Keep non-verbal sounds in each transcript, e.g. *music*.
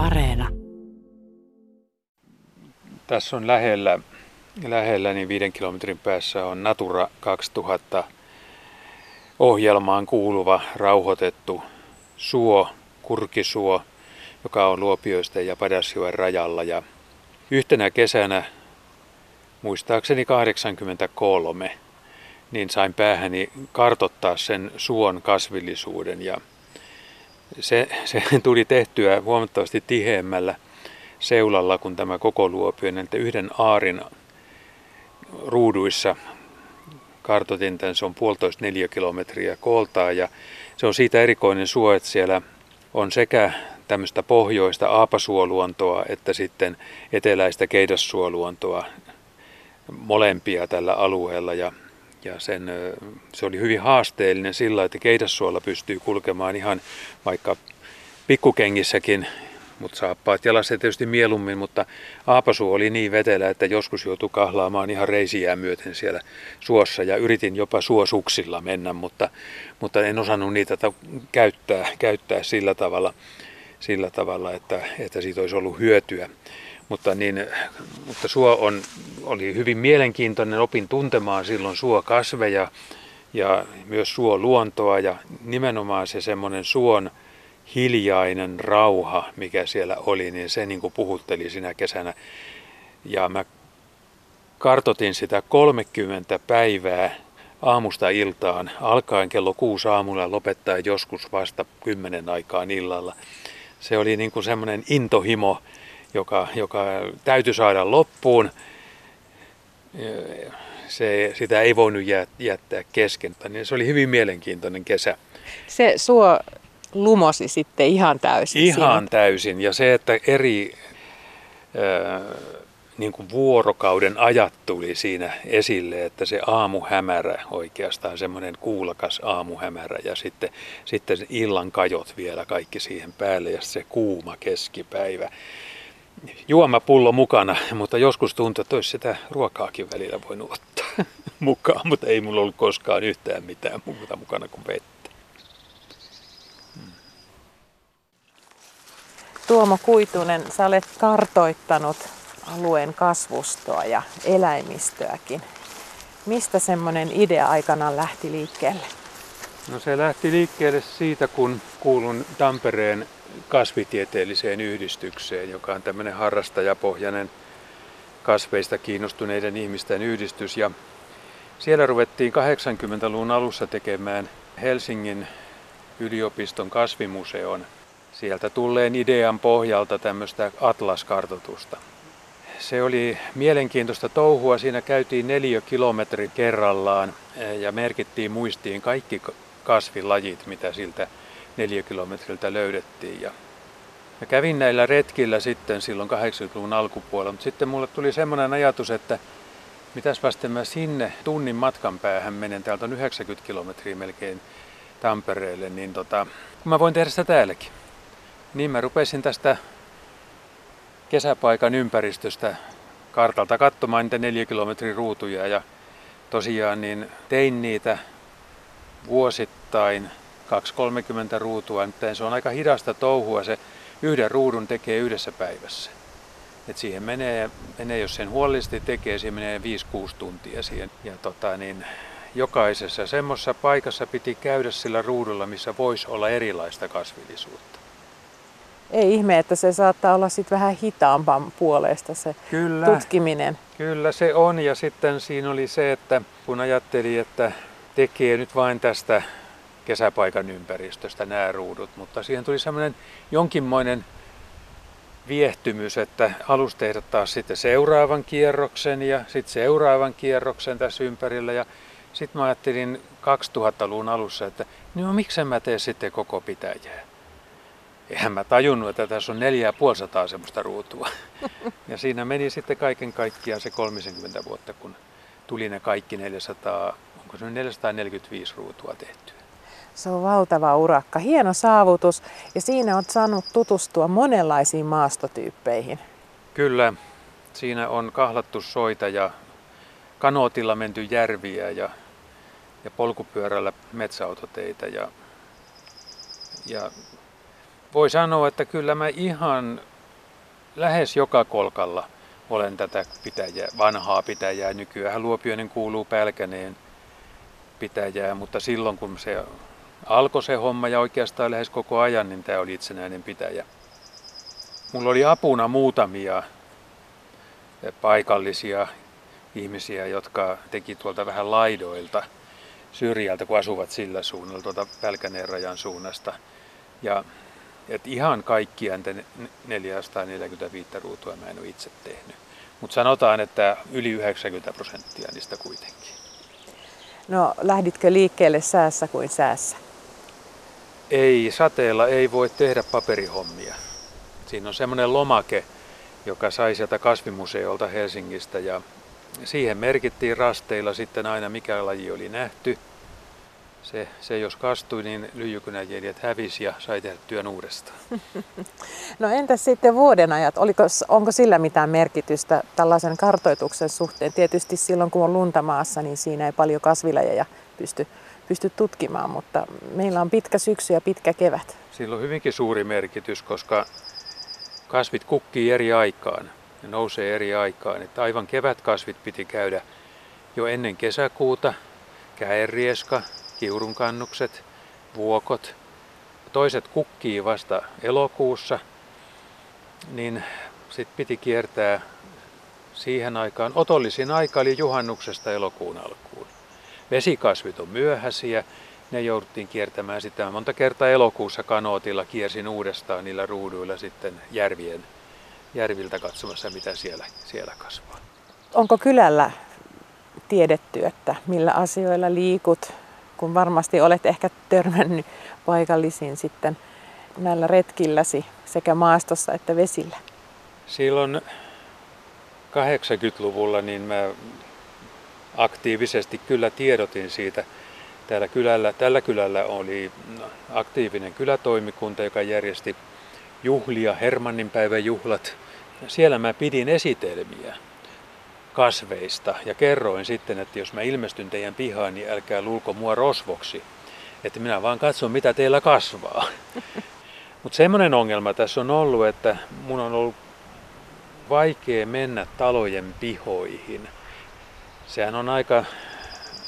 Areena. Tässä on lähellä, lähellä niin viiden kilometrin päässä on Natura 2000 ohjelmaan kuuluva rauhoitettu suo, kurkisuo, joka on Luopioisten ja Padasjoen rajalla. Ja yhtenä kesänä, muistaakseni 83, niin sain päähäni kartottaa sen suon kasvillisuuden ja se, se *laughs* tuli tehtyä huomattavasti tiheämmällä seulalla kuin tämä koko luopio, että yhden aarin ruuduissa kartotin tämän, se on puolitoista neljä kilometriä kooltaa ja se on siitä erikoinen suo, että siellä on sekä tämmöistä pohjoista aapasuoluontoa että sitten eteläistä keidassuoluontoa molempia tällä alueella. Ja, ja sen, se oli hyvin haasteellinen sillä, että keidassuolla pystyy kulkemaan ihan vaikka pikkukengissäkin mutta saappaat jalassa tietysti mieluummin, mutta Aapasu oli niin vetelä, että joskus joutui kahlaamaan ihan reisiä myöten siellä suossa ja yritin jopa suosuksilla mennä, mutta, mutta en osannut niitä käyttää, käyttää sillä tavalla, sillä tavalla että, että siitä olisi ollut hyötyä. Mutta, niin, mutta suo on, oli hyvin mielenkiintoinen, opin tuntemaan silloin suokasveja ja myös suoluontoa ja nimenomaan se semmoinen suon hiljainen rauha, mikä siellä oli, niin se niin kuin puhutteli sinä kesänä. Ja mä kartotin sitä 30 päivää aamusta iltaan, alkaen kello kuusi aamulla ja lopettaa joskus vasta kymmenen aikaan illalla. Se oli niin kuin semmoinen intohimo, joka, joka täytyy saada loppuun. Se, sitä ei voinut jättää kesken. Niin se oli hyvin mielenkiintoinen kesä. Se suo lumosi sitten ihan täysin. Ihan siinä. täysin. Ja se, että eri äh, niin kuin vuorokauden ajat tuli siinä esille, että se aamuhämärä oikeastaan, semmoinen kuulakas aamuhämärä ja sitten, sitten illan kajot vielä kaikki siihen päälle ja se kuuma keskipäivä. Juomapullo mukana, mutta joskus tuntuu, että olisi sitä ruokaakin välillä voinut ottaa *laughs* mukaan, mutta ei mulla ollut koskaan yhtään mitään muuta mukana kuin vettä. Tuomo Kuitunen, sä olet kartoittanut alueen kasvustoa ja eläimistöäkin. Mistä semmoinen idea aikana lähti liikkeelle? No se lähti liikkeelle siitä, kun kuulun Tampereen kasvitieteelliseen yhdistykseen, joka on tämmöinen harrastajapohjainen kasveista kiinnostuneiden ihmisten yhdistys. Ja siellä ruvettiin 80-luvun alussa tekemään Helsingin yliopiston kasvimuseon sieltä tulleen idean pohjalta tämmöistä atlaskartotusta. Se oli mielenkiintoista touhua. Siinä käytiin neljä kilometri kerrallaan eh, ja merkittiin muistiin kaikki kasvilajit, mitä siltä neljä kilometriltä löydettiin. Ja mä kävin näillä retkillä sitten silloin 80-luvun alkupuolella, mutta sitten mulle tuli semmoinen ajatus, että mitäs vasten mä sinne tunnin matkan päähän menen, täältä on 90 kilometriä melkein Tampereelle, niin tota, mä voin tehdä sitä täälläkin. Niin mä rupesin tästä kesäpaikan ympäristöstä kartalta katsomaan niitä neljä kilometrin ruutuja ja tosiaan niin tein niitä vuosittain 2-30 ruutua, mutta se on aika hidasta touhua, se yhden ruudun tekee yhdessä päivässä. Et siihen menee, menee, jos sen huolellisesti tekee, siihen menee 5-6 tuntia siihen. Ja tota, niin, jokaisessa semmoisessa paikassa piti käydä sillä ruudulla, missä voisi olla erilaista kasvillisuutta ei ihme, että se saattaa olla sitten vähän hitaampaa puolesta se kyllä, tutkiminen. Kyllä se on ja sitten siinä oli se, että kun ajatteli, että tekee nyt vain tästä kesäpaikan ympäristöstä nämä ruudut, mutta siihen tuli semmoinen jonkinmoinen viehtymys, että halus tehdä taas sitten seuraavan kierroksen ja sitten seuraavan kierroksen tässä ympärillä ja sitten mä ajattelin 2000-luvun alussa, että no miksi mä tee sitten koko pitäjää eihän mä tajunnut, että tässä on 4500 semmoista ruutua. *laughs* Ja siinä meni sitten kaiken kaikkiaan se 30 vuotta, kun tuli ne kaikki 400, onko se 445 ruutua tehtyä. Se on valtava urakka, hieno saavutus ja siinä on saanut tutustua monenlaisiin maastotyyppeihin. Kyllä, siinä on kahlattu soita ja kanootilla menty järviä ja, ja polkupyörällä metsäautoteitä ja, ja voi sanoa, että kyllä mä ihan lähes joka kolkalla olen tätä pitäjää, vanhaa pitäjää. Nykyään Luopioinen kuuluu Pälkäneen pitäjää, mutta silloin kun se alkoi se homma ja oikeastaan lähes koko ajan, niin tämä oli itsenäinen pitäjä. Mulla oli apuna muutamia paikallisia ihmisiä, jotka teki tuolta vähän laidoilta syrjältä, kun asuvat sillä suunnalla, tuolta Pälkäneen rajan suunnasta. Ja et ihan kaikkia 445 ruutua mä en ole itse tehnyt. Mutta sanotaan, että yli 90 prosenttia niistä kuitenkin. No lähditkö liikkeelle säässä kuin säässä? Ei, sateella ei voi tehdä paperihommia. Siinä on semmoinen lomake, joka sai sieltä kasvimuseolta Helsingistä ja siihen merkittiin rasteilla sitten aina mikä laji oli nähty. Se, se jos kastui, niin lyijykynäjäljet hävisi ja sai tehdä työn uudestaan. No entäs sitten vuodenajat? Oliko, onko sillä mitään merkitystä tällaisen kartoituksen suhteen? Tietysti silloin kun on lunta maassa, niin siinä ei paljon kasvilajeja pysty, pysty tutkimaan, mutta meillä on pitkä syksy ja pitkä kevät. Sillä on hyvinkin suuri merkitys, koska kasvit kukkii eri aikaan ne nousee eri aikaan. Että aivan kevätkasvit piti käydä jo ennen kesäkuuta, käenrieska, kiurunkannukset, vuokot. Toiset kukkii vasta elokuussa, niin sitten piti kiertää siihen aikaan. Otollisin aika oli juhannuksesta elokuun alkuun. Vesikasvit on myöhäisiä, ne jouduttiin kiertämään sitä. Monta kertaa elokuussa kanootilla kiersin uudestaan niillä ruuduilla sitten järvien järviltä katsomassa, mitä siellä, siellä kasvaa. Onko kylällä tiedetty, että millä asioilla liikut, kun varmasti olet ehkä törmännyt paikallisiin sitten näillä retkilläsi sekä maastossa että vesillä? Silloin 80-luvulla niin mä aktiivisesti kyllä tiedotin siitä. Täällä kylällä, tällä kylällä oli aktiivinen kylätoimikunta, joka järjesti juhlia, Hermannin päivän juhlat. Siellä mä pidin esitelmiä kasveista ja kerroin sitten, että jos mä ilmestyn teidän pihaan, niin älkää luulko mua rosvoksi. Että minä vaan katson, mitä teillä kasvaa. *laughs* Mutta semmoinen ongelma tässä on ollut, että mun on ollut vaikea mennä talojen pihoihin. Sehän on aika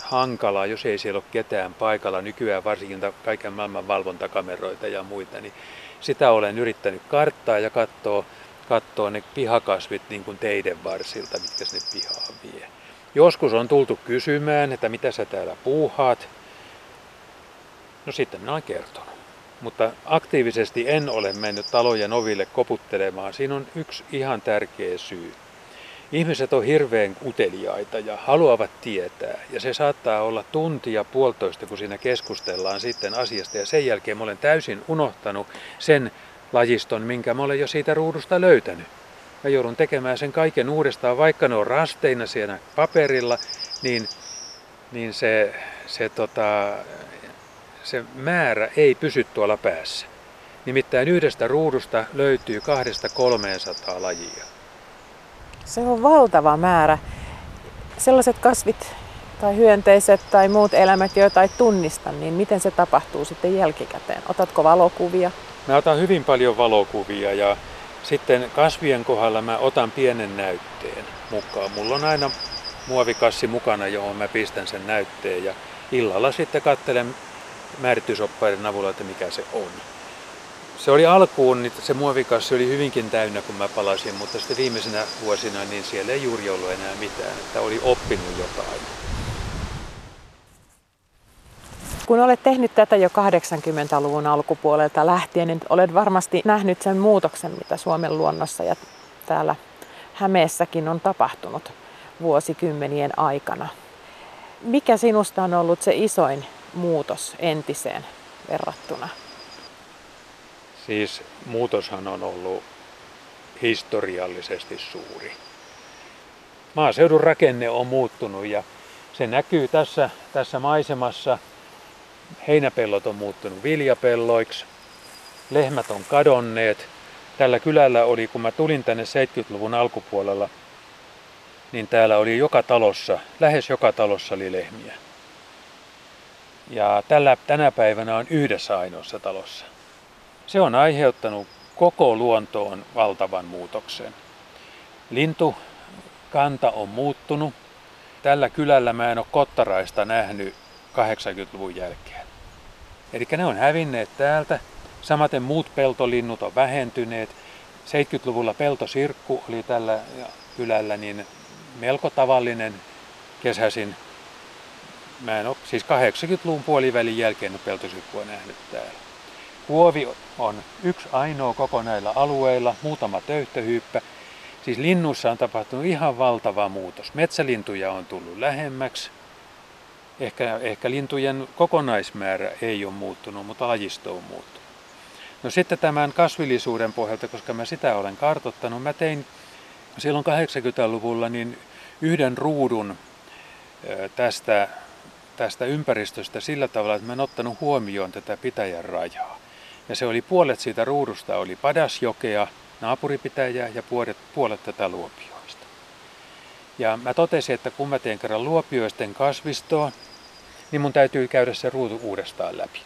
hankalaa, jos ei siellä ole ketään paikalla. Nykyään varsinkin kaiken maailman valvontakameroita ja muita, niin sitä olen yrittänyt karttaa ja katsoa, katsoa ne pihakasvit niin kuin teiden varsilta, mitkä sinne pihaan vie. Joskus on tultu kysymään, että mitä sä täällä puuhaat. No sitten minä olen kertonut. Mutta aktiivisesti en ole mennyt talojen oville koputtelemaan. Siinä on yksi ihan tärkeä syy. Ihmiset on hirveän uteliaita ja haluavat tietää. Ja se saattaa olla tuntia puolitoista, kun siinä keskustellaan sitten asiasta. Ja sen jälkeen mä olen täysin unohtanut sen lajiston, minkä mä olen jo siitä ruudusta löytänyt. Mä joudun tekemään sen kaiken uudestaan, vaikka ne on rasteina siellä paperilla, niin, niin se, se, tota, se määrä ei pysy tuolla päässä. Nimittäin yhdestä ruudusta löytyy kahdesta 300 lajia. Se on valtava määrä. Sellaiset kasvit tai hyönteiset tai muut elämät, joita ei tunnista, niin miten se tapahtuu sitten jälkikäteen? Otatko valokuvia? Mä otan hyvin paljon valokuvia ja sitten kasvien kohdalla mä otan pienen näytteen mukaan. Mulla on aina muovikassi mukana, johon mä pistän sen näytteen ja illalla sitten katselen määritysoppaiden avulla, että mikä se on. Se oli alkuun, niin se muovikassi oli hyvinkin täynnä, kun mä palasin, mutta sitten viimeisenä vuosina niin siellä ei juuri ollut enää mitään, että oli oppinut jotain. Kun olet tehnyt tätä jo 80-luvun alkupuolelta lähtien, niin olet varmasti nähnyt sen muutoksen, mitä Suomen luonnossa ja täällä Hämeessäkin on tapahtunut vuosikymmenien aikana. Mikä sinusta on ollut se isoin muutos entiseen verrattuna? Siis muutoshan on ollut historiallisesti suuri. Maaseudun rakenne on muuttunut ja se näkyy tässä, tässä maisemassa. Heinäpellot on muuttunut viljapelloiksi, lehmät on kadonneet. Tällä kylällä oli, kun mä tulin tänne 70-luvun alkupuolella, niin täällä oli joka talossa, lähes joka talossa oli lehmiä. Ja tällä, tänä päivänä on yhdessä ainoassa talossa. Se on aiheuttanut koko luontoon valtavan muutoksen. Lintukanta on muuttunut. Tällä kylällä mä en ole kottaraista nähnyt 80-luvun jälkeen. Eli ne on hävinneet täältä. Samaten muut peltolinnut on vähentyneet. 70-luvulla peltosirkku oli tällä kylällä niin melko tavallinen kesäisin. Mä en ole, siis 80-luvun puolivälin jälkeen peltosirkkua nähnyt täällä. Kuovi on yksi ainoa koko näillä alueilla, muutama töyhtöhyyppä. Siis linnussa on tapahtunut ihan valtava muutos. Metsälintuja on tullut lähemmäksi. Ehkä, ehkä lintujen kokonaismäärä ei ole muuttunut, mutta lajisto on muuttunut. No sitten tämän kasvillisuuden pohjalta, koska mä sitä olen kartottanut, mä tein silloin 80-luvulla niin yhden ruudun tästä, tästä ympäristöstä sillä tavalla, että mä en ottanut huomioon tätä pitäjän rajaa. Ja se oli puolet siitä ruudusta oli Padasjokea, naapuripitäjää ja puolet, puolet tätä luopioista. Ja mä totesin, että kun mä teen kerran luopioisten kasvistoa, niin mun täytyy käydä se ruutu uudestaan läpi.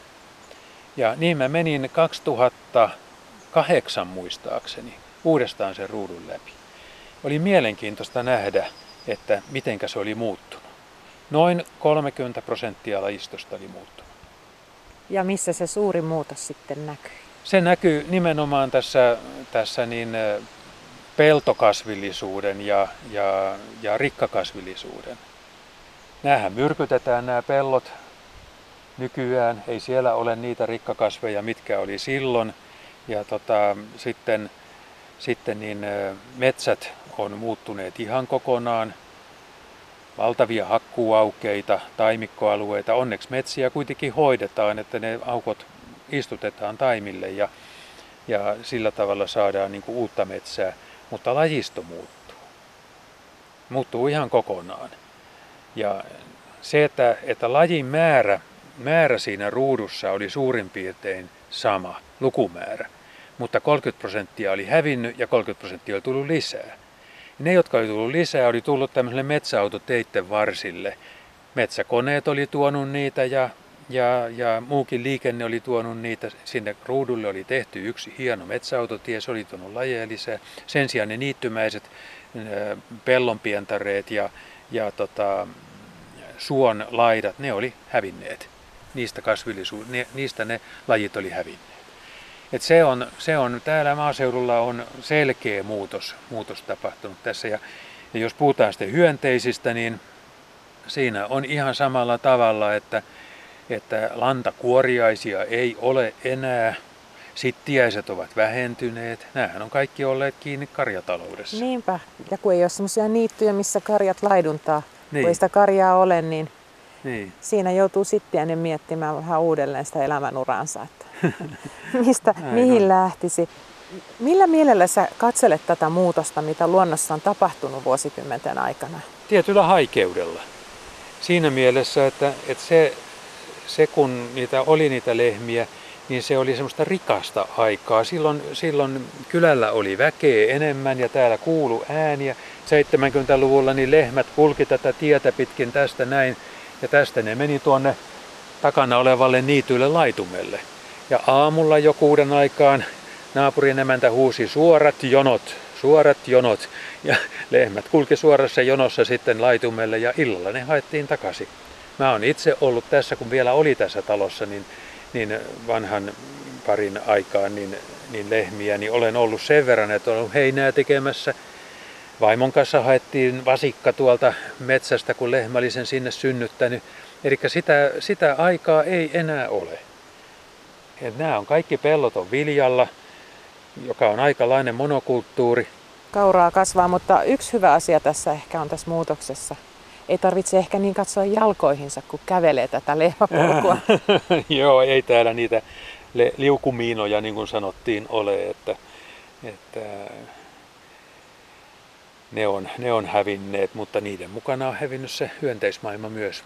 Ja niin mä menin 2008 muistaakseni uudestaan sen ruudun läpi. Oli mielenkiintoista nähdä, että mitenkä se oli muuttunut. Noin 30 prosenttia lajistosta oli muuttunut. Ja missä se suuri muutos sitten näkyy? Se näkyy nimenomaan tässä, tässä niin peltokasvillisuuden ja, ja, ja rikkakasvillisuuden. Nämähän myrkytetään nämä pellot nykyään. Ei siellä ole niitä rikkakasveja, mitkä oli silloin. Ja tota, sitten, sitten niin metsät on muuttuneet ihan kokonaan. Valtavia hakkuaukeita, taimikkoalueita. Onneksi metsiä kuitenkin hoidetaan, että ne aukot istutetaan taimille ja, ja sillä tavalla saadaan niin kuin uutta metsää. Mutta lajisto muuttuu. Muuttuu ihan kokonaan. Ja se, että, että lajin määrä, määrä siinä ruudussa oli suurin piirtein sama lukumäärä, mutta 30 prosenttia oli hävinnyt ja 30 prosenttia oli tullut lisää. Ne, jotka oli tullut lisää, oli tullut tämmöiselle metsäautoteitten varsille. Metsäkoneet oli tuonut niitä ja, ja, ja muukin liikenne oli tuonut niitä. Sinne ruudulle oli tehty yksi hieno metsäautotie, se oli tuonut lajeja lisää. Sen sijaan ne niittymäiset pellonpientareet ja, ja tota, suon laidat, ne oli hävinneet. Niistä, kasvillisu- ne, niistä ne lajit oli hävinneet. Et se, on, se on, täällä maaseudulla on selkeä muutos, muutos tapahtunut tässä. Ja, ja jos puhutaan sitten hyönteisistä, niin siinä on ihan samalla tavalla, että, että lantakuoriaisia ei ole enää. Sittiäiset ovat vähentyneet. Nämähän on kaikki olleet kiinni karjataloudessa. Niinpä. Ja kun ei ole semmoisia niittyjä, missä karjat laiduntaa, niin. kun ei sitä karjaa ole, niin, niin. siinä joutuu sittiäinen miettimään vähän uudelleen sitä elämänuraansa, että *laughs* mistä, mihin on. lähtisi. Millä mielellä sä katselet tätä muutosta, mitä luonnossa on tapahtunut vuosikymmenten aikana? Tietyllä haikeudella. Siinä mielessä, että, että se, se kun niitä oli niitä lehmiä, niin se oli semmoista rikasta aikaa. Silloin, silloin kylällä oli väkeä enemmän ja täällä kuulu ääniä. 70-luvulla niin lehmät kulki tätä tietä pitkin tästä näin ja tästä ne meni tuonne takana olevalle niityille laitumelle. Ja aamulla jo kuuden aikaan naapurin emäntä huusi suorat jonot, suorat jonot. Ja lehmät kulki suorassa jonossa sitten laitumelle ja illalla ne haettiin takaisin. Mä oon itse ollut tässä, kun vielä oli tässä talossa, niin niin vanhan parin aikaan niin, niin lehmiä, niin olen ollut sen verran, että olen ollut heinää tekemässä. Vaimon kanssa haettiin vasikka tuolta metsästä, kun lehmä oli sen sinne synnyttänyt. Eli sitä, sitä aikaa ei enää ole. Et nämä on kaikki pellot on viljalla, joka on aikalainen monokulttuuri. Kauraa kasvaa, mutta yksi hyvä asia tässä ehkä on tässä muutoksessa ei tarvitse ehkä niin katsoa jalkoihinsa, kun kävelee tätä lehmäpolkua. *laughs* Joo, ei täällä niitä liukumiinoja, niin kuin sanottiin, ole, että, että ne, on, ne on hävinneet, mutta niiden mukana on hävinnyt se hyönteismaailma myös.